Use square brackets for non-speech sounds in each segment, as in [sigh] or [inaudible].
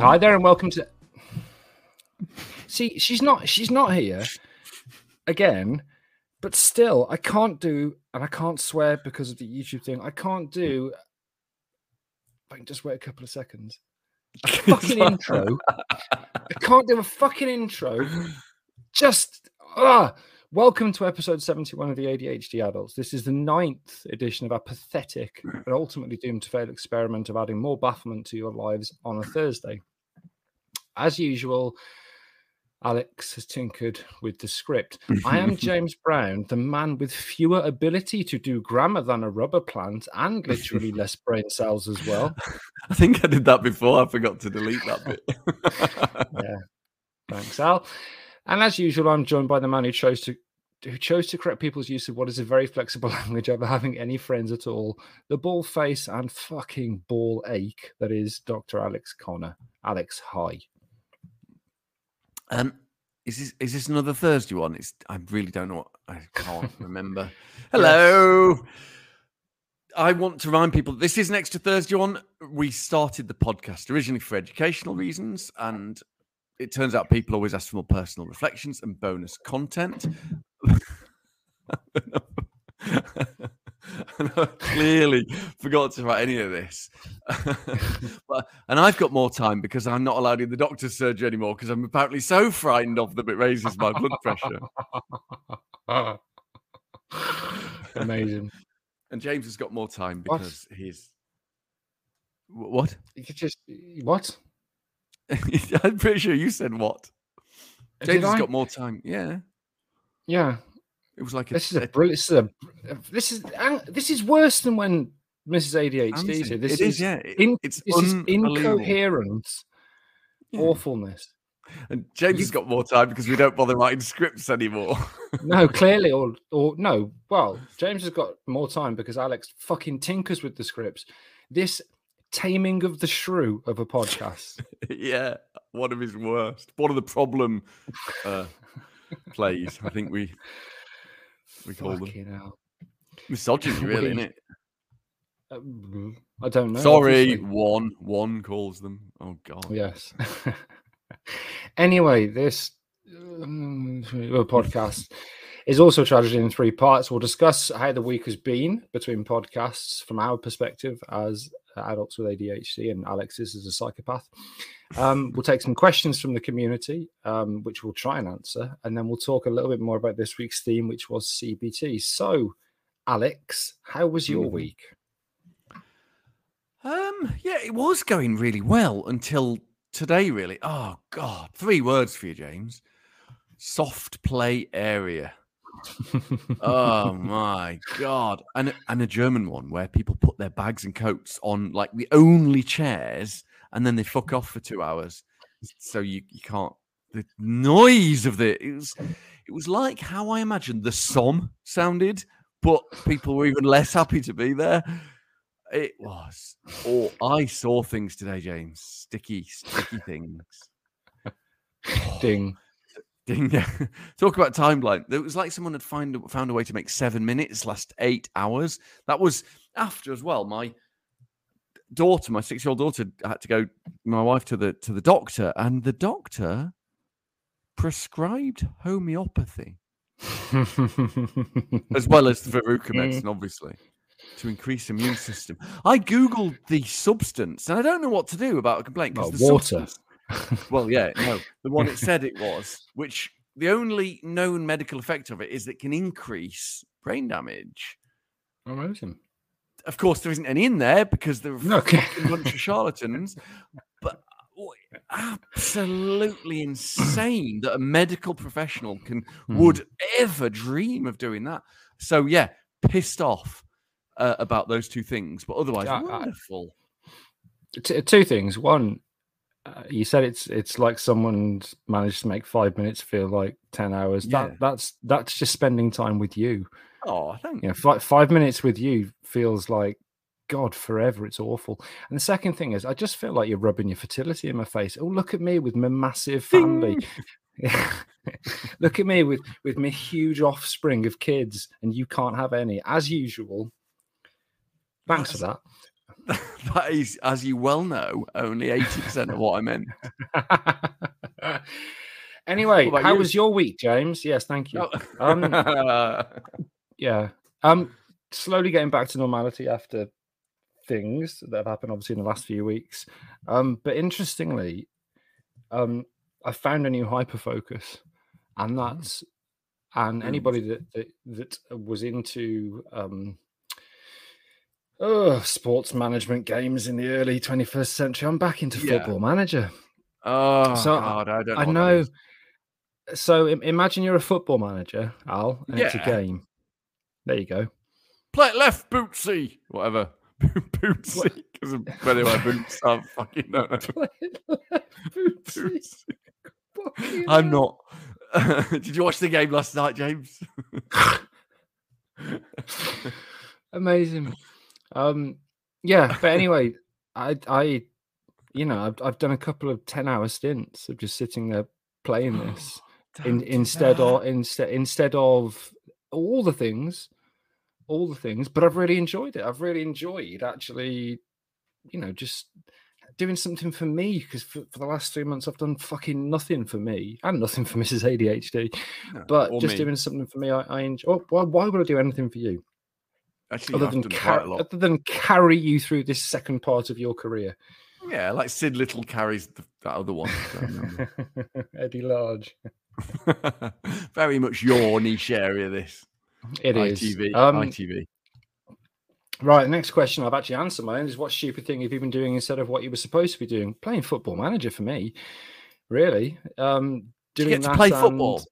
Hi there and welcome to. [laughs] See, she's not. She's not here again, but still, I can't do, and I can't swear because of the YouTube thing. I can't do. I can just wait a couple of seconds. A [laughs] fucking intro. I can't do a fucking intro. Just ah. Welcome to episode 71 of the ADHD Adults. This is the ninth edition of our pathetic and ultimately doomed to fail experiment of adding more bafflement to your lives on a Thursday. As usual, Alex has tinkered with the script. I am [laughs] James Brown, the man with fewer ability to do grammar than a rubber plant and literally less brain cells as well. I think I did that before. I forgot to delete that bit. [laughs] yeah. Thanks, Al. And as usual, I'm joined by the man who chose to who chose to correct people's use of what is a very flexible [laughs] language over having any friends at all. The ball face and fucking ball ache that is Dr. Alex Conner. Alex, hi. Um, is this is this another Thursday one? It's I really don't know. What, I can't remember. [laughs] Hello. Yes. I want to remind people this is an extra Thursday one. We started the podcast originally for educational reasons, and it turns out people always ask for more personal reflections and bonus content. [laughs] [laughs] and I clearly forgot to write any of this. [laughs] but, and I've got more time because I'm not allowed in the doctor's surgery anymore because I'm apparently so frightened of them it raises my blood pressure. [laughs] Amazing. And James has got more time because what? he's what? You could just what? I'm pretty sure you said what. James has got more time. Yeah. Yeah. It was like a, this is a brilliant. This is a this is this is worse than when Mrs. ADHD is here. This it is, is yeah. In, it's this is incoherence, yeah. awfulness. And James has got more time because we don't bother writing scripts anymore. no, [laughs] clearly, or or no. Well, James has got more time because Alex fucking tinkers with the scripts. This taming of the shrew of a podcast. [laughs] yeah, one of his worst. One of the problem uh, plays. I think we we call Fucking them. Hell. Misogyny, really, isn't it? Uh, I don't know. Sorry, obviously. one one calls them. Oh God. Yes. [laughs] anyway, this um, podcast is also tragedy in three parts. We'll discuss how the week has been between podcasts from our perspective as adults with ADHD and Alex's as a psychopath. Um, we'll take some questions from the community, um, which we'll try and answer, and then we'll talk a little bit more about this week's theme, which was CBT. So, Alex, how was your mm-hmm. week? Um, yeah, it was going really well until today. Really, oh god, three words for you, James: soft play area oh my god! And and a German one where people put their bags and coats on like the only chairs, and then they fuck off for two hours. So you you can't. The noise of the it was it was like how I imagined the Somme sounded, but people were even less happy to be there. It was. Oh, I saw things today, James. Sticky, sticky things. [laughs] Ding. Ding. [laughs] Talk about timeline. It was like someone had find, found a way to make seven minutes last eight hours. That was after as well. My daughter, my six year old daughter, had to go. My wife to the to the doctor, and the doctor prescribed homeopathy as well as the Verruca [laughs] mm. medicine, obviously, to increase immune system. I googled the substance, and I don't know what to do about a complaint because the water. Well, yeah, no, the one it said it was, which the only known medical effect of it is that it can increase brain damage. Amazing. Of course, there isn't any in there because there are okay. a bunch of charlatans. But absolutely insane that a medical professional can hmm. would ever dream of doing that. So yeah, pissed off uh, about those two things, but otherwise yeah, wonderful. I, t- two things. One, uh, you said it's it's like someone's managed to make five minutes feel like ten hours. Yeah. That that's that's just spending time with you. Oh, thank you. Know, five, five minutes with you feels like God forever. It's awful. And the second thing is, I just feel like you're rubbing your fertility in my face. Oh, look at me with my massive family. [laughs] look at me with with my huge offspring of kids, and you can't have any, as usual. Thanks for that. [laughs] that is, as you well know, only eighty percent of what I meant. [laughs] anyway, how you? was your week, James? Yes, thank you. Oh. Um, yeah. Um, slowly getting back to normality after things that have happened, obviously, in the last few weeks. Um, but interestingly, um, I found a new hyper focus, and that's and anybody that that, that was into um, oh, sports management games in the early 21st century. I'm back into Yeah. Football Manager. oh So, God, I don't. Know I know. So imagine you're a football manager, Al, and it's a Yeah. game. There you go. Play it left, Bootsy, whatever. [laughs] Bootsy, because anyway, Boots. I fucking don't know. [laughs] Bootsy. I'm not. [laughs] Did you watch the game last night, James? Amazing. Um, yeah, but anyway, I, I, you know, I've, I've done a couple of ten-hour stints of just sitting there playing this [gasps] in, instead that. of instead instead of all the things, all the things. But I've really enjoyed it. I've really enjoyed actually, you know, just doing something for me because for, for the last three months I've done fucking nothing for me and nothing for [laughs] Mrs. ADHD. No, But just me. doing something for me, I, I enjoy. Oh, why, why would I do anything for you? Actually, other than car- quite a lot. other than carry you through this second part of your career. Yeah, like Sid Little carries the, that other one. [laughs] Eddie Large. [laughs] Very much your niche area. This It is. ITV. Um, ITV. Right, the next question I've actually answered my own is what stupid thing have you been doing instead of what you were supposed to be doing? Playing football manager for me, really. Um Do doing you get to play and- football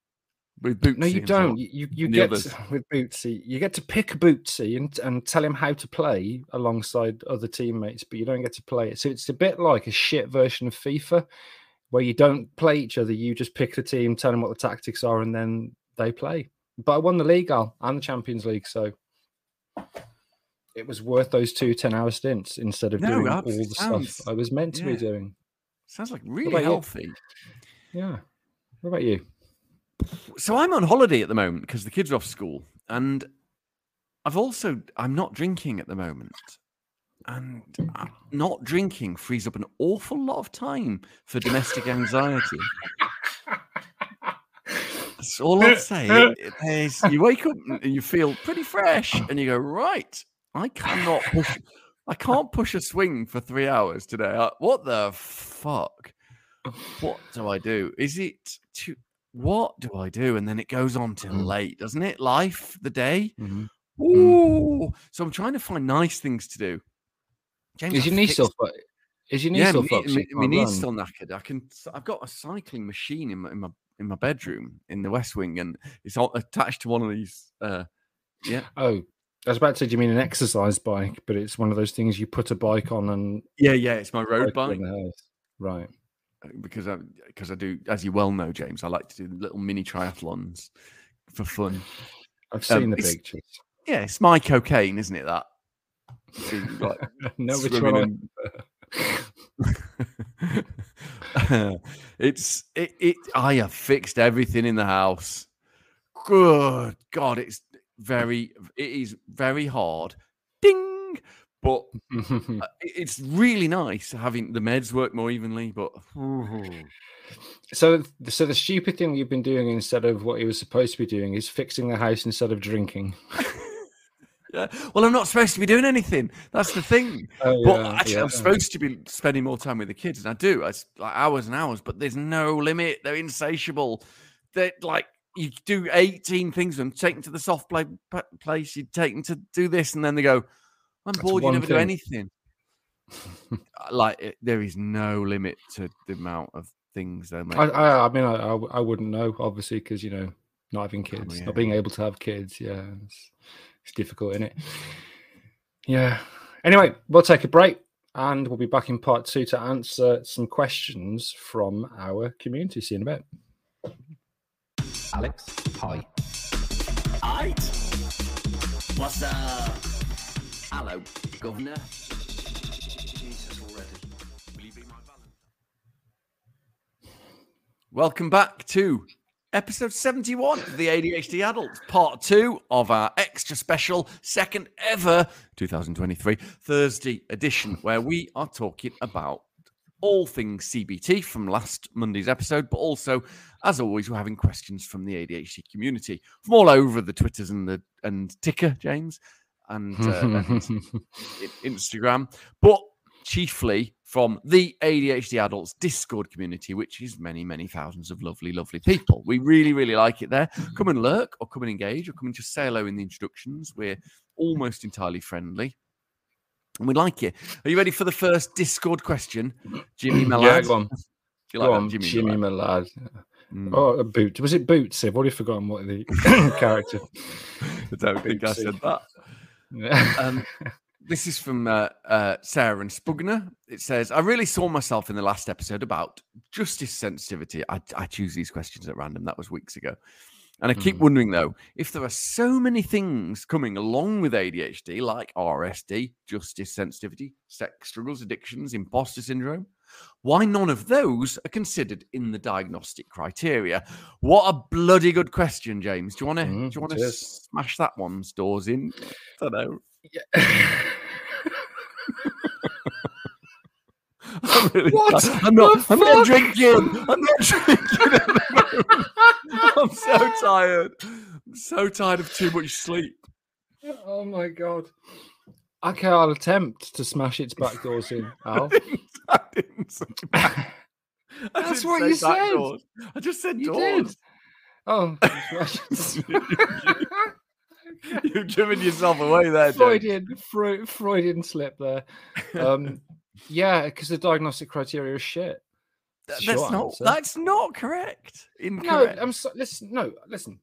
with Bootsy? No, you don't. You you, you get others. with Bootsy. You get to pick Bootsy and and tell him how to play alongside other teammates, but you don't get to play it. So it's a bit like a shit version of FIFA, where you don't play each other. You just pick the team, tell them what the tactics are, and then they play. But I won the league, Al, and the Champions League, so it was worth those two 10-hour stints instead of No, doing all the sounds- stuff I was meant to yeah. be doing. Sounds like really about you? healthy. Yeah. What about you? So I'm on holiday at the moment because the kids are off school, and I've also I'm not drinking at the moment, and not drinking frees up an awful lot of time for domestic anxiety. That's all I'll say. It- there's- you wake up and you feel pretty fresh, [laughs] and you go right. I cannot push. I can't push a swing for three hours today. What the fuck? What do I do? Is it too? What do I do? And then it goes on till Mm. late, doesn't it? Life, the day. Mhm. Ooh. So I'm trying to find nice things to do. James, Is your knee still? Is your knee yeah, still so my knee's still knackered. I can. I've got a cycling machine in my in my, in my bedroom in the West Wing, and it's all attached to one of these. Uh, yeah, Oh, I was about to say, do you mean an exercise bike? But it's one of those things you put a bike on and yeah, yeah. It's my road bike in the house. Right. because I because I do, as you well know, James. I like to do little mini triathlons for fun. I've seen Um, the pictures. Yeah, it's my cocaine, isn't it? That. Like, [laughs] no, swimming [laughs] [laughs] [laughs] it's it, it I have fixed everything in the house. Good God, it's very it is very hard. Ding, but [laughs] uh, it's really nice having the meds work more evenly. But so, so the stupid thing you've been doing instead of what you were supposed to be doing is fixing the house instead of drinking. [laughs] yeah, well, I'm not supposed to be doing anything. That's the thing. [laughs] Oh, But actually, yeah. I'm supposed to be spending more time with the kids, and I do. I like hours and hours, but there's no limit. They're insatiable. They're like you do 18 things with them, take them to the soft play p- place, you take them to do this, and then they go, "I'm That's bored. You never do anything." [laughs] Uh, like it, there is no limit to the amount of things they make. I, I, mean I mean, I, I, I wouldn't know, obviously, because you know, not having Oh, kids, yeah. not being able to have kids, yeah, it's, it's difficult, isn't it? Yeah. Anyway, we'll take a break, and we'll be back in part two to answer some questions from our community. See you in a bit. Alex, hi. Aight. What's up? Hello, Governor. Jesus already. Will you be my Valentine? Welcome back to episode 71 of the ADHD Adults, part two of our extra special, second ever 2023 Thursday edition, where we are talking about all things CBT from last Monday's episode, but also, as always, we're having questions from the ADHD community from all over the Twitters and the and ticker, James, and, uh, and [laughs] Instagram, but chiefly from the ADHD Adults Discord community, which is many, many thousands of lovely, lovely people. We really, really like it there. Come and lurk, or come and engage, or come and just say hello in the introductions. We're almost entirely friendly. And we like it. Are you ready for the first Discord question, Jimmy Malad? yeah, go on. [laughs] Do you like Go that, on, Jimmy, Jimmy. Mm. Oh, a boot. Was it Boots? I've already forgotten what the [laughs] character. [laughs] I don't think I said that. Yeah. Um, this is from uh, uh, Sarah and Spugner. It says, I really saw myself in the last episode about justice sensitivity. I, I choose these questions at random. That was weeks ago. And I keep Mhm. wondering, though, if there are so many things coming along with ADHD, like RSD, justice sensitivity, sex struggles, addictions, imposter syndrome, why none of those are considered in the diagnostic criteria? What a bloody good question, James. Do you want to Mm, do you want to smash that one's doors in? I don't know. Yeah. [laughs] I'm really What tired. I'm not. I'm not drinking. I'm not [laughs] drinking. At the moment. I'm so tired. I'm so tired of too much sleep. oh my god. Okay, I'll attempt to smash its back doors in. Al. [laughs] I didn't I That's didn't what you said. doors. I just said You doors. did. Oh, [laughs] You've given yourself away there. Freudian, Freu- Freudian slip there. Um, [laughs] yeah, because the diagnostic criteria is shit. Short That's not. answer. That's not correct. No, Incorrect. I'm so, listen. No, listen.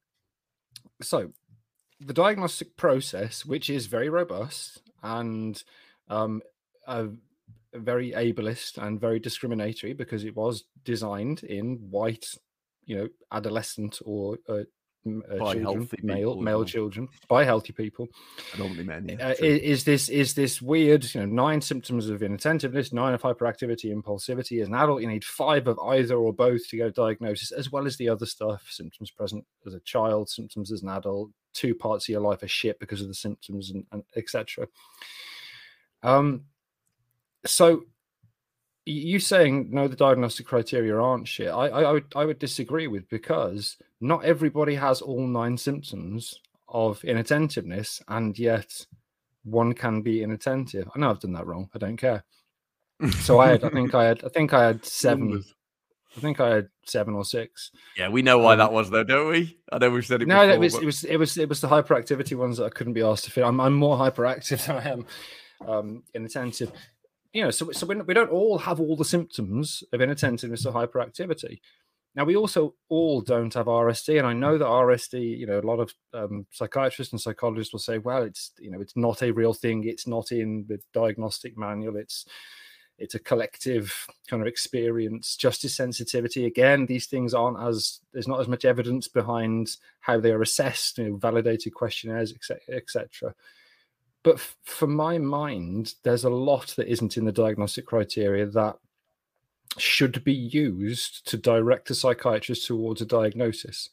So, the diagnostic process, which is very robust and um, uh, very ableist and very discriminatory, because it was designed in white, you know, adolescent or uh, uh, By children, healthy male people male well. children by healthy people. Predominantly men. Yeah, Uh, i- true. is this is this weird? You know, nine symptoms of inattentiveness, nine of hyperactivity, impulsivity. As an adult, you need five of either or both to get a diagnosis, as well as the other stuff. Symptoms present as a child, symptoms as an adult. Two parts of your life are shit because of the symptoms, and, and etc. Um, so you saying no, the diagnostic criteria aren't shit. I, I I would I would disagree with because not everybody has all nine symptoms of inattentiveness, and yet one can be inattentive. I know I've done that wrong. I don't care. So I had, I think I had, I think I had [laughs] seven. I think I had seven or six. Yeah, we know why Um, that was, though, don't we? I know we've said it No, before. that was but- it was it was it was the hyperactivity ones that I couldn't be asked to fit. I'm I'm more hyperactive [laughs] than I am um, inattentive. You know, so so we, don't all have all the symptoms of inattentiveness or hyperactivity. Now we also all don't have RSD, and I know that RSD. You know, a lot of um, psychiatrists and psychologists will say, "Well, it's you know, it's not a real thing. It's not in the diagnostic manual. It's it's a collective kind of experience justice sensitivity again these things aren't as there's not as much evidence behind how they are assessed you know validated questionnaires etc etc but f- for my mind there's a lot that isn't in the diagnostic criteria that should be used to direct a psychiatrist towards a diagnosis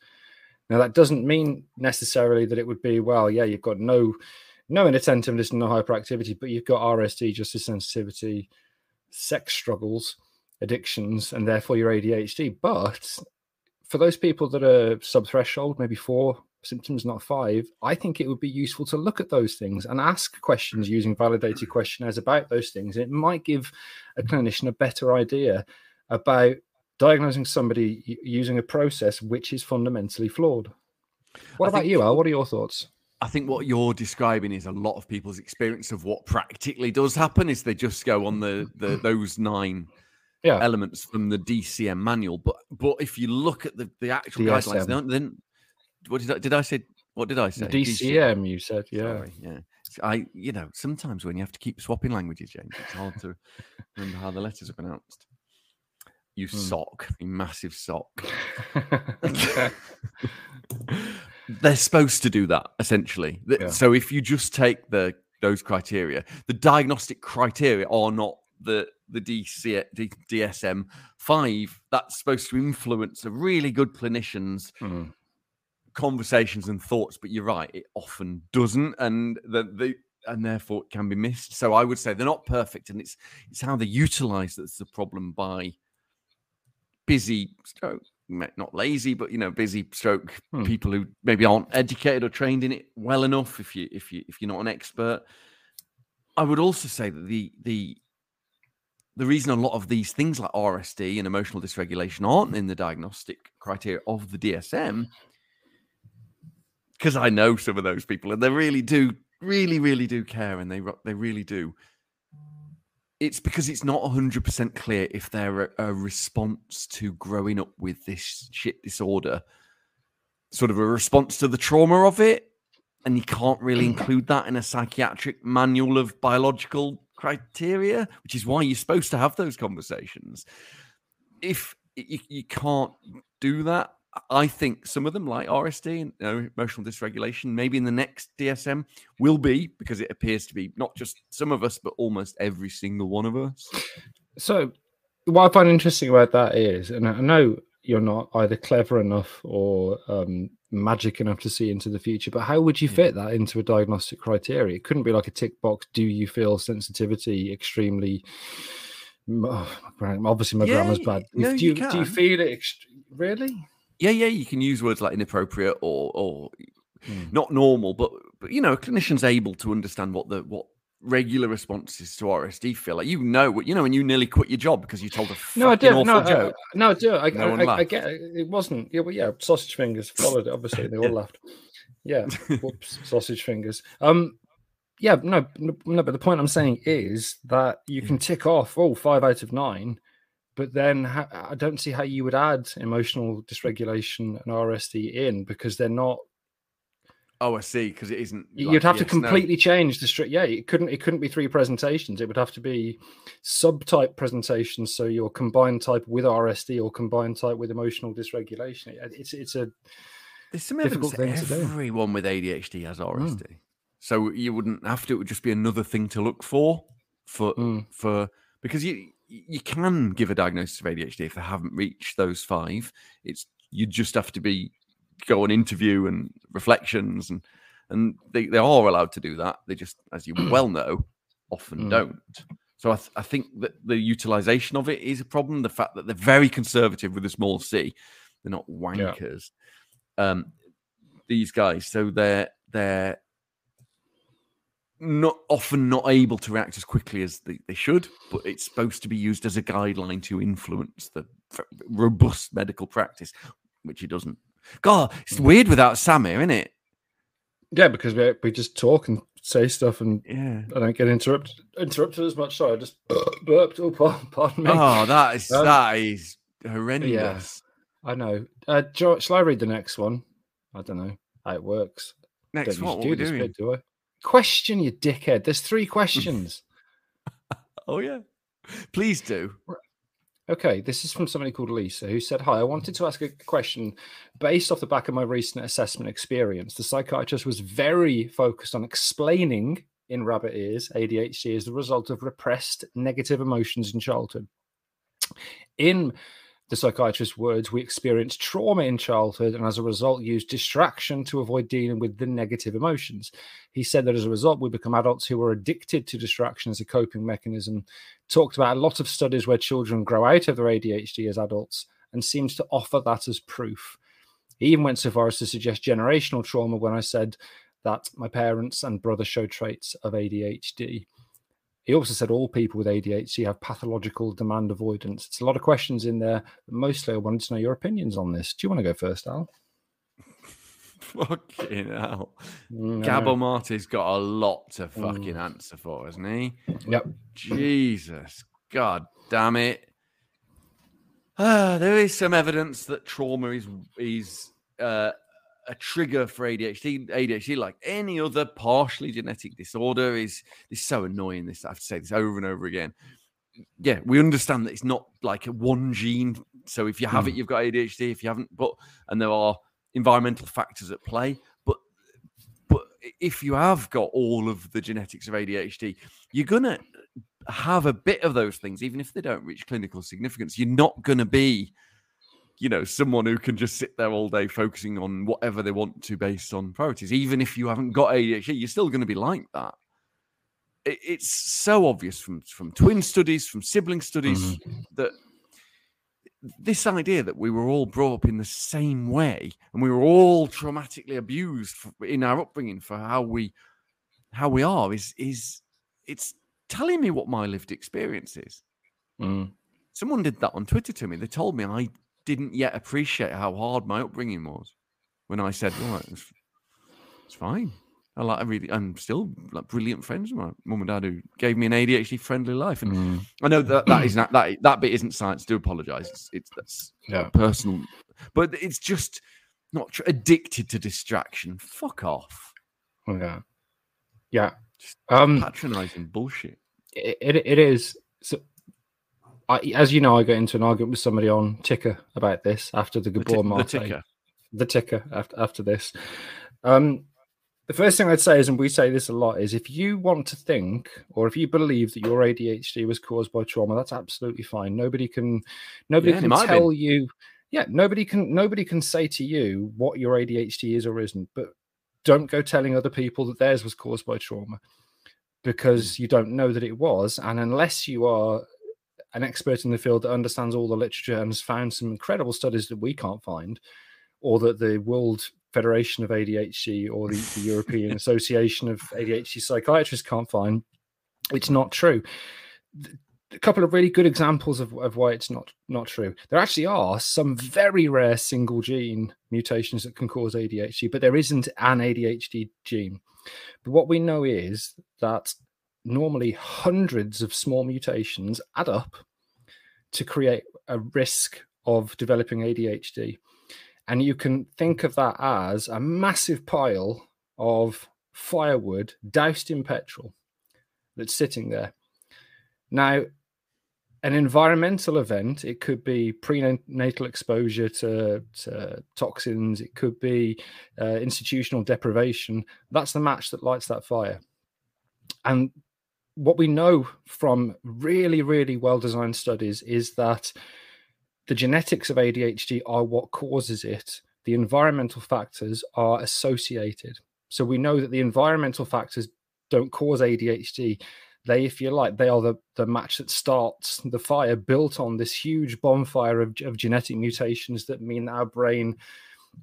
now that doesn't mean necessarily that it would be well yeah you've got no no inattentiveness no hyperactivity but you've got rsd justice sensitivity sex struggles, addictions, and therefore your ADHD. But for those people that are sub threshold, maybe four symptoms, not five, I think it would be useful to look at those things and ask questions using validated questionnaires about those things. It might give a clinician a better idea about diagnosing somebody using a process which is fundamentally flawed. What I about think- you, Al? What are your thoughts? I think what you're describing is a lot of people's experience of what practically does happen is they just go on the, the mm. those nine Yeah. elements from the DCM manual. But but if you look at the, the actual guidelines, DSM. then, then what did I did I say? What did I say? DCM, you said, yeah. Sorry, yeah. I you know sometimes when you have to keep swapping languages, James, it's hard to remember how the letters are pronounced. You Hmm. sock, you massive sock. [laughs] [laughs] They're supposed to do that essentially. Yeah. So if you just take the those criteria, the diagnostic criteria are not the the DC, D, DSM five, that's supposed to influence a really good clinician's Mm. Conversations and thoughts. But you're right, it often doesn't, and the, the and therefore it can be missed. So I would say they're not perfect, and it's it's how they utilize that's the problem by busy stroke, not lazy, but you know, busy stroke Hmm. people who maybe aren't educated or trained in it well enough. If you if you if you're not an expert, I would also say that the the the reason a lot of these things like RSD and emotional dysregulation aren't in the diagnostic criteria of the DSM, because I know some of those people and they really do, really, really do care, and they they really do. It's because it's not 100% clear if they're a, a response to growing up with this shit disorder, sort of a response to the trauma of it. And you can't really mm. include that in a psychiatric manual of biological criteria, which is why you're supposed to have those conversations. If you, you can't do that, I think some of them, like RSD and you know, emotional dysregulation, maybe in the next DSM will be because it appears to be not just some of us, but almost every single one of us. So, what I find interesting about that is, and I know you're not either clever enough or um, magic enough to see into the future, but how would you Yeah. fit that into a diagnostic criteria? It couldn't be like a tick box. Do you feel sensitivity extremely? Oh, [sighs] obviously, my Yeah, grammar's bad. no, do you you, do you feel it? Ext- really? Yeah, yeah, you can use words like inappropriate or or Hmm. not normal, but but you know, a clinician's able to understand what the what regular responses to RSD feel like. You know what you know when you nearly quit your job because you told a No, I do. No, I, joke. no, I do. I, No one I, I, I get it. It wasn't. Yeah, well, yeah. Sausage fingers followed it. Obviously, they all Yeah. laughed. Yeah. [laughs] Whoops. sausage fingers. Um. Yeah. No. No. no, But the point I'm saying is that you can tick off all oh five out of nine, but then ha- I don't see how you would add emotional dysregulation and RSD in because they're not. Oh, I see, because it isn't. You'd like, have to yes, no. completely change the stri- Yeah, it couldn't. It couldn't be three presentations. It would have to be subtype presentations. So your combined type with RSD or combined type with emotional dysregulation. It- It's it's a There's some difficult thing to do. everyone with ADHD has RSD, so you wouldn't have to. It would just be another thing to look for, for Mm. for because you you can give a diagnosis of ADHD if they haven't reached those five. It's you just have to be go on interview and reflections and and they, they are allowed to do that. They just, as you well [clears throat] know, often Mm. don't. So I, th- I think that the utilization of it is a problem. The fact that they're very conservative with a small c, they're not wankers. Um, these guys, so they're they're not often not able to react as quickly as they, they should, but it's supposed to be used as a guideline to influence the robust medical practice, which it doesn't. God, it's weird without Sam here, isn't it? yeah because we we just talk and say stuff and Yeah. I don't get interrupted interrupted as much. Sorry, I just burped. Oh, pardon, pardon me. Oh, that is Um, that is horrendous. I know. Uh, shall I read the next one? I don't know how it works. Next, don't what, we do this doing? bit, do I? Question, you dickhead. There's three questions. [laughs] Oh yeah, please do. Okay, this is from somebody called Lisa who said, Hi, I wanted to ask a question based off the back of my recent assessment experience. The psychiatrist was very focused on explaining in rabbit ears ADHD as the result of repressed negative emotions in childhood. In the psychiatrist's words, we experience trauma in childhood and as a result use distraction to avoid dealing with the negative emotions. He said that as a result, we become adults who are addicted to distraction as a coping mechanism talked about a lot of studies where children grow out of their ADHD as adults and seems to offer that as proof. He even went so far as to suggest generational trauma when I said that my parents and brother show traits of ADHD. He also said all people with ADHD have pathological demand avoidance. It's a lot of questions in there, mostly I wanted to know your opinions on this. Do you want to go first, Al? [laughs] Fucking hell. Mm, Gabor Maté's got a lot to fucking Mm. answer for, hasn't he? Yep. Jesus, God damn it! Ah, [sighs] there is some evidence that trauma is is uh, a trigger for ADHD. ADHD, like any other partially genetic disorder, is is so annoying. This I have to say this over and over again. Yeah, we understand that it's not like a one gene. So if you have it, hmm. you've got ADHD. If you haven't, but and there are environmental factors at play. But but if you have got all of the genetics of ADHD, you're gonna have a bit of those things, even if they don't reach clinical significance, you're not going to be, you know, someone who can just sit there all day focusing on whatever they want to based on priorities. Even if you haven't got ADHD, you're still going to be like that. It, it's so obvious from from twin studies, from sibling studies that this idea that we were all brought up in the same way and we were all traumatically abused in our upbringing for how we how we are is is it's telling me what my lived experience is Mm. someone did that on twitter to me they told me i didn't yet appreciate how hard my upbringing was when i said well it's, it's fine i like i really i'm still like brilliant friends with my mum and dad who gave me an adhd friendly life and Mm. I know that that is not that that bit isn't science. Do apologise. It's, it's that's Yeah. personal, but it's just not tr- addicted to distraction. Fuck off. Yeah. Yeah. Um, Patronising bullshit. it, it, it is. So, I, as you know, I got into an argument with somebody on Ticker about this after the The, Gabor ti- the ticker. the ticker after after this. Um, the first thing I'd say is, and we say this a lot, is if you want to think or if you believe that your ADHD was caused by trauma, that's absolutely fine. Nobody can nobody Yeah, can tell you. Yeah, nobody can nobody can say to you what your ADHD is or isn't, but don't go telling other people that theirs was caused by trauma because you don't know that it was. And unless you are an expert in the field that understands all the literature and has found some incredible studies that we can't find, or that the World Federation of ADHD or the, the European [laughs] Association of ADHD Psychiatrists can't find, it's not true. A couple of really good examples of, of why it's not not true. There actually are some very rare single gene mutations that can cause ADHD, but there isn't an ADHD gene. But what we know is that normally hundreds of small mutations add up to create a risk of developing ADHD. And you can think of that as a massive pile of firewood doused in petrol that's sitting there. Now, an environmental event, it could be prenatal exposure to, to toxins, it could be uh, institutional deprivation. That's the match that lights that fire. And what we know from really, really well designed studies is that the genetics of ADHD are what causes it. The environmental factors are associated. So we know that the environmental factors don't cause ADHD. They, if you like, they are the, the match that starts the fire built on this huge bonfire of, of genetic mutations that mean that our brain,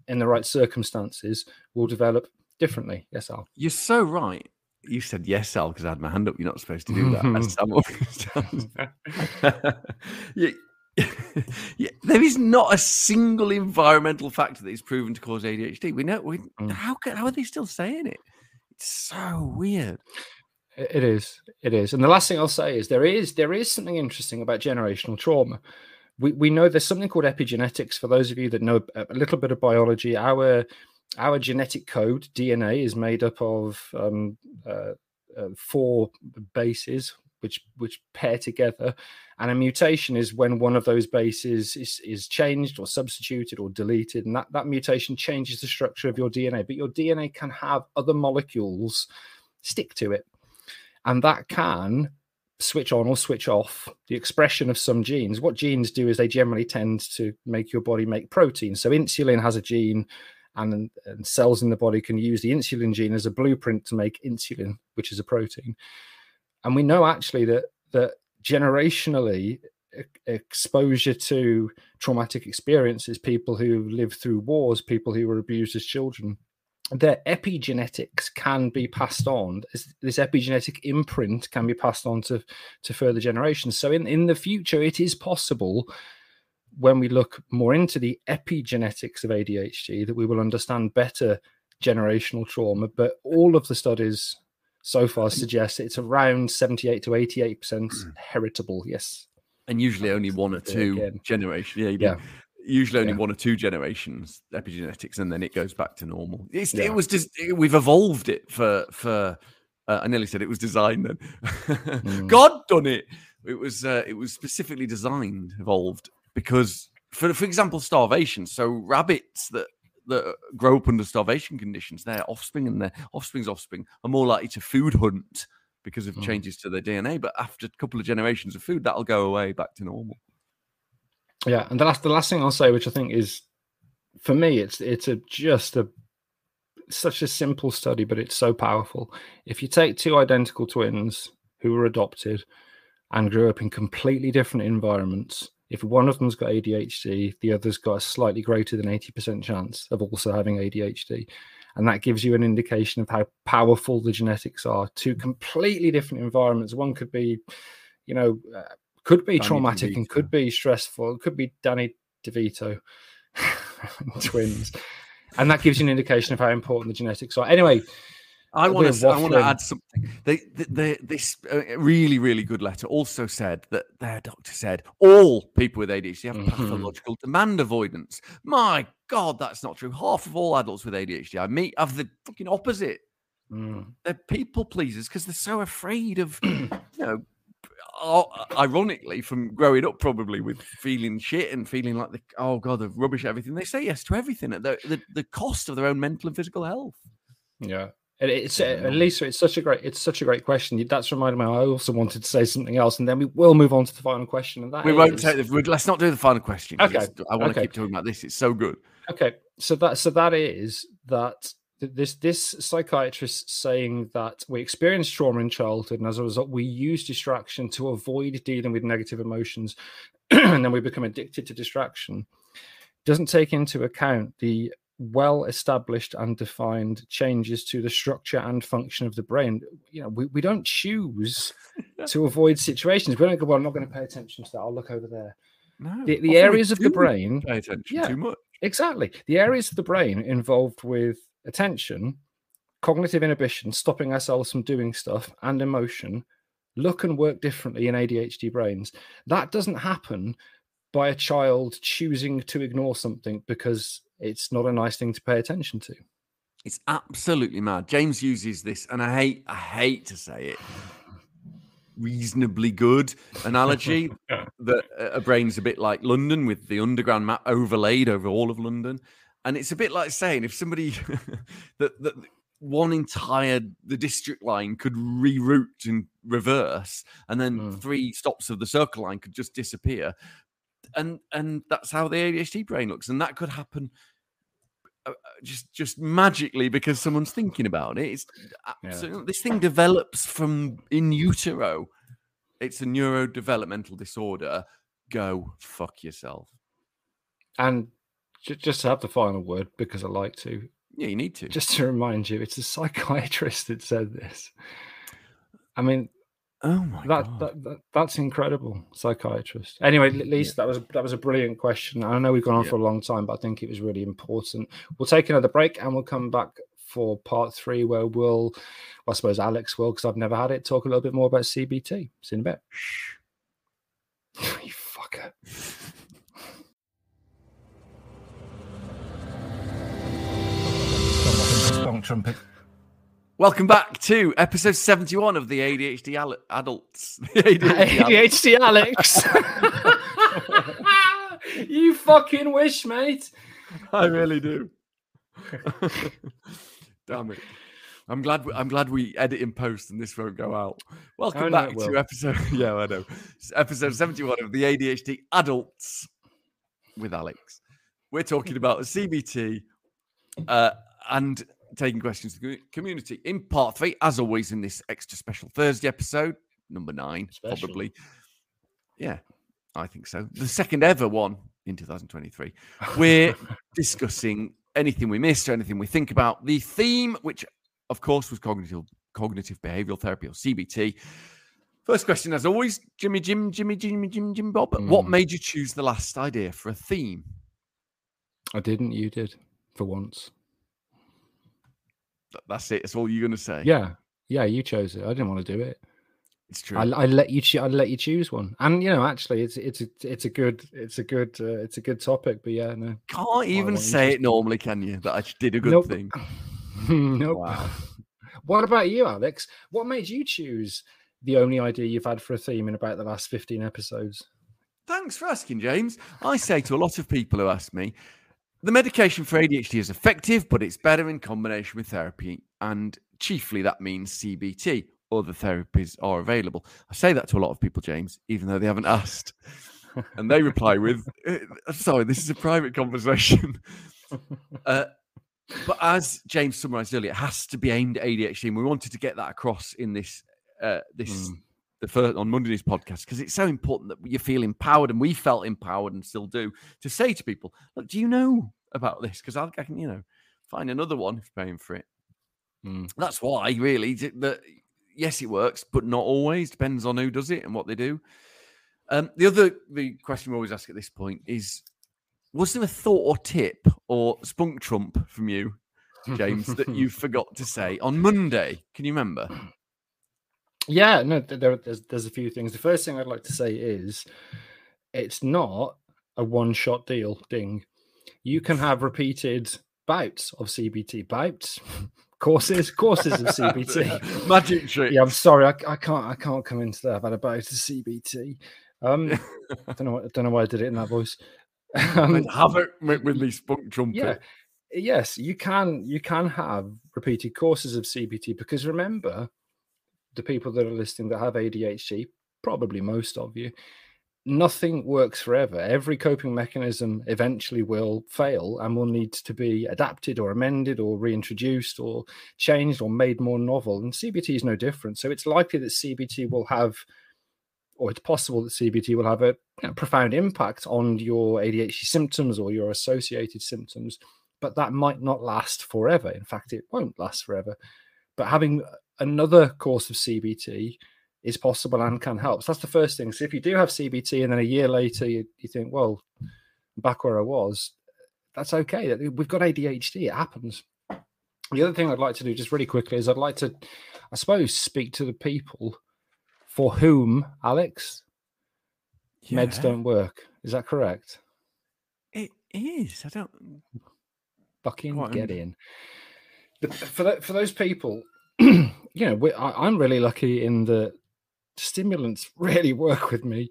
in the right circumstances, will develop differently. Yes, Al. You're so right. You said yes, Al, because I had my hand up. You're not supposed to do that. [laughs] [laughs] yeah. [laughs] yeah, there is not a single environmental factor that is proven to cause ADHD. We know. We, Mm. How can, how are they still saying it? It's so weird. It is. It is. And the last thing I'll say is there is there is something interesting about generational trauma. We we know there's something called epigenetics. For those of you that know a little bit of biology, our our genetic code DNA is made up of um, uh, uh, four bases which which pair together, and a mutation is when one of those bases is is changed or substituted or deleted, and that that mutation changes the structure of your DNA. But your DNA can have other molecules stick to it and that can switch on or switch off the expression of some genes. What genes do is they generally tend to make your body make protein. So insulin has a gene, and, and cells in the body can use the insulin gene as a blueprint to make insulin, which is a protein. And we know actually that that generationally exposure to traumatic experiences, people who lived through wars, people who were abused as children, their epigenetics can be passed on. This this epigenetic imprint can be passed on to, to further generations. So in, in the future, it is possible when we look more into the epigenetics of ADHD that we will understand better generational trauma. But all of the studies so far suggest it's around 78 to 88% heritable. Yes. And usually only one or two generations. Yeah, Yeah. usually only Yeah. one or two generations epigenetics, and then it goes back to normal. It's, Yeah. It was just we've evolved it for for. Uh, I nearly said it was designed then. [laughs] Mm. God done it. It was uh, it was specifically designed, evolved because for for example, starvation. So rabbits that that grow up under starvation conditions, their offspring and their offspring's offspring are more likely to food hunt because of Mm. changes to their DNA. But after a couple of generations of food, that'll go away back to normal. Yeah, and the last the last thing I'll say, which I think is for me, it's it's a just a such a simple study, but it's so powerful. If you take two identical twins who were adopted and grew up in completely different environments, if one of them's got ADHD, the other's got a slightly greater than 80% chance of also having ADHD. And that gives you an indication of how powerful the genetics are. Two completely different environments. One could be, you know, uh, could be Danny traumatic and could be stressful. It could be Danny DeVito [laughs] twins. And that gives you an indication of how important the genetics are. Anyway, I want to. I want to add something. They, they, they, this uh, really, really good letter also said that their doctor said all people with ADHD have Mhm. pathological demand avoidance. My God, that's not true. Half of all adults with ADHD I meet have the fucking opposite. mm, They're people pleasers because they're so afraid of, [clears throat] you know. Ironically, from growing up, probably with feeling shit and feeling like the oh god, the rubbish everything, they say yes to everything at the, the, the cost of their own mental and physical health. yeah. And it's uh. Lisa. It's such a great. It's such a great question. That's reminded me. I also wanted to say something else, and then we will move on to the final question. And that We won't take the. Let's not do the final question. Okay, I want to keep talking about this. It's so good. Okay, so that so that is that this this psychiatrist saying that we experience trauma in childhood, and as a result, we use distraction to avoid dealing with negative emotions, [clears throat] and then we become addicted to distraction. Doesn't take into account the well established and defined changes to the structure and function of the brain. You know, we, we don't choose [laughs] to avoid situations. We don't go, well, I'm not going to pay attention to that. I'll look over there. No, The, the areas of the brain Pay attention Yeah. too much. Exactly. The areas of the brain involved with attention, cognitive inhibition, stopping ourselves from doing stuff, and emotion look and work differently in ADHD brains. That doesn't happen by a child choosing to ignore something because it's not a nice thing to pay attention to. It's absolutely mad. James uses this, and I hate, I hate to say it, reasonably good analogy [laughs] that a brain's a bit like London with the underground map overlaid over all of London, and it's a bit like saying if somebody [laughs] that that one entire the district line could reroute and reverse, and then Mm. three stops of the circle line could just disappear, and and that's how the ADHD brain looks, and that could happen. uh, uh, Just, just magically because someone's thinking about it. It's Yeah. this thing develops from in utero. It's a neurodevelopmental disorder. Go fuck yourself. And ju- just to have the final word, because I like to, Yeah, you need to. just to remind you, it's a psychiatrist that said this. I mean, oh my that, god. that, that that's incredible psychiatrist. Anyway at least that was that was a brilliant question. I know we've gone on Yeah. for a long time but i think it was really important. We'll take another break and we'll come back for part three where we'll well, i suppose alex will because i've never had it talk a little bit more about cbt see you in a bit. [laughs] You fucker. [laughs] Trumpet Welcome back to episode 71 of the ADHD al- adults. [laughs] The ADHD. [laughs] ADHD Alex. [laughs] you fucking wish, mate. I really do. Damn it. I'm glad. We, I'm glad we edit in post and this won't go out. Welcome Oh, back it to episode. Yeah, I know. It's episode 71 of the ADHD adults with Alex. We're talking about the CBT uh, and taking questions to the community in part three, as always, in this extra special Thursday episode, number nine, Special. probably. Yeah, I think so. The second ever one in 2023. We're [laughs] discussing anything we missed or anything we think about. The theme, which of course was cognitive cognitive behavioral therapy or CBT. First question, as always, Jimmy Jim, Jimmy Jimmy Jim Jim Bob. What Mm. made you choose the last idea for a theme? I didn't. You did for once. Th- That's it. That's all you're going to say. Yeah, yeah. You chose it. I didn't want to do it. it's true. I, I let you. Cho- I let you choose one. And you know, actually, it's it's a it's a good it's a good uh, it's a good topic. But yeah, no. Can't even say it normally, can you? That I did a good Nope. thing. [laughs] nope. Wow. [laughs] What about you, Alex? What made you choose the only idea you've had for a theme in about the last fifteen episodes? Thanks for asking, James. I say to a lot of people who ask me, the medication for ADHD is effective, but it's better in combination with therapy. And chiefly that means CBT. other therapies are available. I say that to a lot of people, James, even though they haven't asked. And they reply with, "Uh, sorry, this is a private conversation. [laughs] Uh, but as James summarized earlier, it has to be aimed at ADHD. And we wanted to get that across in this, uh, this, Mm. The first on Monday's podcast, because it's so important that you feel empowered and we felt empowered and still do to say to people, look, do you know about this? Because I, can, you know, find another one if paying for it. Mm. That's why, really, th- that yes, it works, but not always. Depends on who does it and what they do. Um, the other the question we always ask at this point is: Was there a thought or tip or spunk trump from you, James, that you [laughs] forgot to say on Monday? Can you remember? [clears throat] Yeah, no, there, there's there's a few things. The first thing I'd like to say is, it's not a one-shot deal. Ding, you can have repeated bouts of CBT, bouts, [laughs] courses, courses of CBT. [laughs] Magic trick. Yeah, I'm sorry, I, I can't, I can't come into that. I've had a bout of CBT. Um, I don't know, what, I don't know why I did it in that voice. [laughs] Um, have it with, with me spunk trumpet. yeah yes you can you can have repeated courses of cbt because remember the people that are listening that have adhd probably most of you nothing works forever every coping mechanism eventually will fail and will need to be adapted or amended or reintroduced or changed or made more novel and cbt is no different so it's likely that cbt will have or it's possible that CBT will have a you know, profound impact on your ADHD symptoms or your associated symptoms, but that might not last forever. In fact, it won't last forever. But having another course of CBT is possible and can help. So that's the first thing. So if you do have CBT and then a year later you, you think, well, back where I was, that's okay. We've got ADHD, it happens. The other thing I'd like to do just really quickly is I'd like to, I suppose, speak to the people for whom, Alex, meds don't work. Is that correct? It is. I don't. Fucking Quite get in. The, for tho- for those people, [clears throat] you know, we, I, I'm really lucky in that stimulants [laughs] really work with me,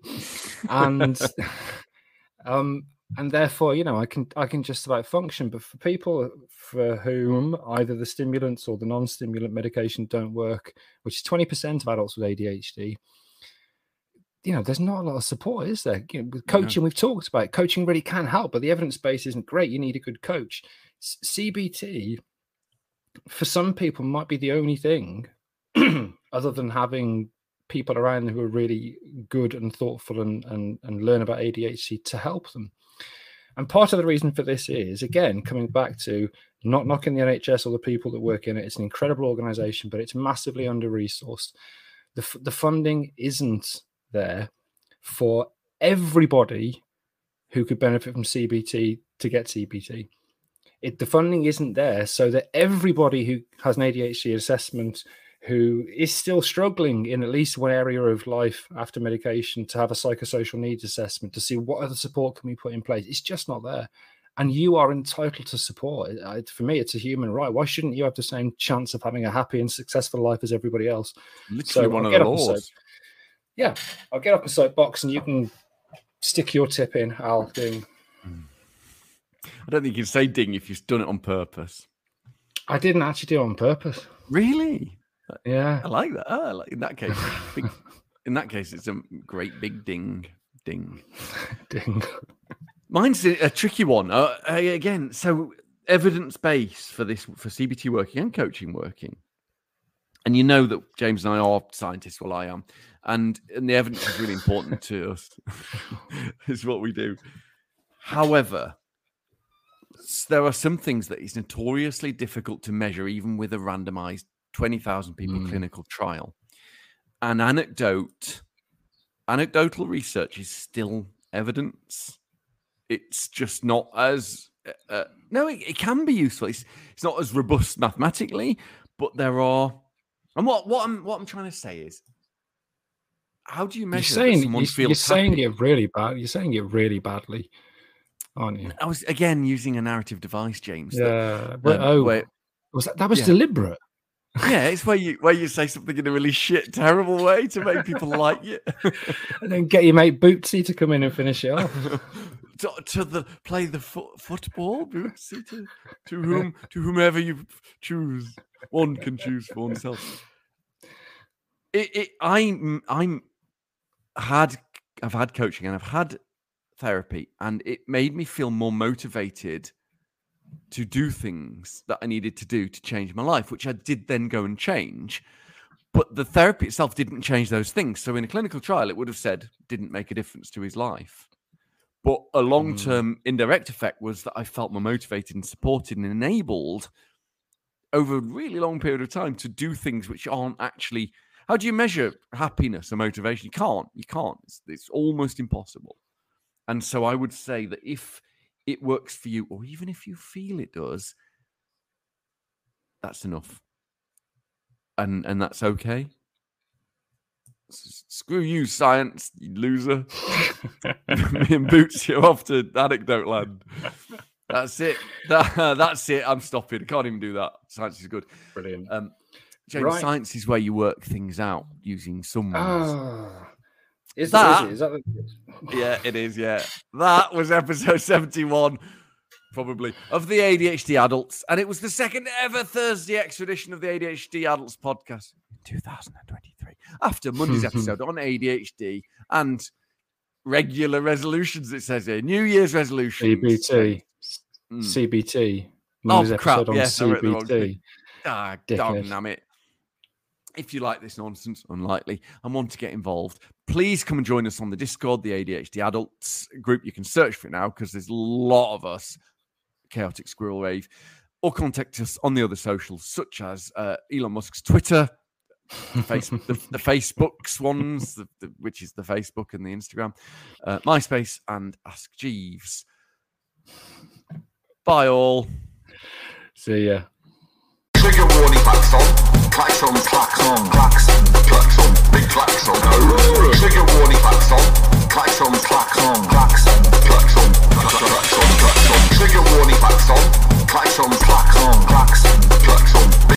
and [laughs] [laughs] um, and therefore, you know, I can I can just about function. But for people for whom either the stimulants or the non-stimulant medication don't work, which is 20% of adults with ADHD, you know, there's not a lot of support, is there? You know, with coaching, we've talked about it. coaching really can help, but the evidence base isn't great. You need a good coach. S- CBT, for some people, might be the only thing [clears throat] other than having people around who are really good and thoughtful and, and, and learn about ADHD to help them. And part of the reason for this is, again, coming back to not knocking the NHS or the people that work in it. It's an incredible organization, but it's massively under resourced. The, f- the funding isn't there for everybody who could benefit from CBT to get CBT. It, the funding isn't there so that everybody who has an ADHD assessment who is still struggling in at least one area of life after medication to have a psychosocial needs assessment to see what other support can we put in place. It's just not there. And you are entitled to support. For me, it's a human right. Why shouldn't you have the same chance of having a happy and successful life as everybody else? Literally So one I'll of the up and say- laws. Yeah, I'll get up a soapbox and you can stick your tip in, Al. Ding. I don't think you can say ding if you've done it on purpose. I didn't actually do it on purpose. Really? Yeah. I like that. Oh, I like, in that case, big, [laughs] in that case, it's a great big ding, ding. [laughs] Ding. Mine's a, a tricky one. Uh, uh, again, so evidence base for this for CBT working and coaching working, and you know that James and I are scientists. Well, I am, and and the evidence is really important to us. [laughs] is what we do. However, there are some things that is notoriously difficult to measure, even with a randomized twenty thousand people Mm. clinical trial. An anecdote, anecdotal research is still evidence it's just not as uh, uh, no it, it can be useful it's, it's not as robust mathematically but there are and what what i'm what i'm trying to say is how do you You're measure that saying, someone you're, feels you're saying it really bad. You're saying it really badly, aren't you? i was again using a narrative device james that, Yeah. um, oh, where- was that, that was yeah. deliberate. yeah it's where you where you say something in a really shit terrible way to make people like you [laughs] And then get your mate Bootsy to come in and finish it off. [laughs] to, to the play the fo- football Bootsy, to, to whom to whomever you choose one can choose for oneself it, it I'm I'm had I've had coaching and I've had therapy, and it made me feel more motivated to do things that I needed to do to change my life, which I did then go and change. But the therapy itself didn't change those things. So in a clinical trial, it would have said didn't make a difference to his life. But a mm. long term indirect effect was that I felt more motivated and supported and enabled over a really long period of time to do things which aren't actually. How do you measure happiness or motivation? You can't. You can't. It's, it's almost impossible. And so I would say that if it works for you, or even if you feel it does, that's enough. And and that's okay. Screw you, science, you loser. [laughs] Me and [laughs] Boots, you're off to anecdote land. That's it. [laughs] That, that's it. I'm stopping. I can't even do that. Science is good. Brilliant. Um, James, Right. science is where you work things out using someone's. Ah. Is That- is, that Yeah, it is. Yeah, that was episode seventy-one, probably of the ADHD adults, and it was the second ever Thursday expedition of the ADHD adults podcast, in two thousand and twenty-three. After Monday's [laughs] episode on ADHD and regular resolutions, it says here New Year's resolution CBT? Mm. CBT. Oh, Monday's crap, episode on yes, I wrote the wrong CBT. Ah, Dickhead. damn it. If you like this nonsense, unlikely, and want to get involved, please come and join us on the Discord, the ADHD Adults group. You can search for it now because there's a lot of us, Chaotic Squirrel Rave, or contact us on the other socials, such as uh, Elon Musk's Twitter, face, the, the Facebook's ones, the, the, which is the Facebook and the Instagram, uh, MySpace, and Ask Jeeves. Bye, all. See ya. Trigger warning klaxon, klaxon, klaxon, klaxon, klaxon, big klaxon. Trigger warning klaxon, klaxon, klaxon, klaxon, klaxon, klaxon, klaxon. Trigger warning klaxon, klaxon, klaxon, klaxon, klaxon.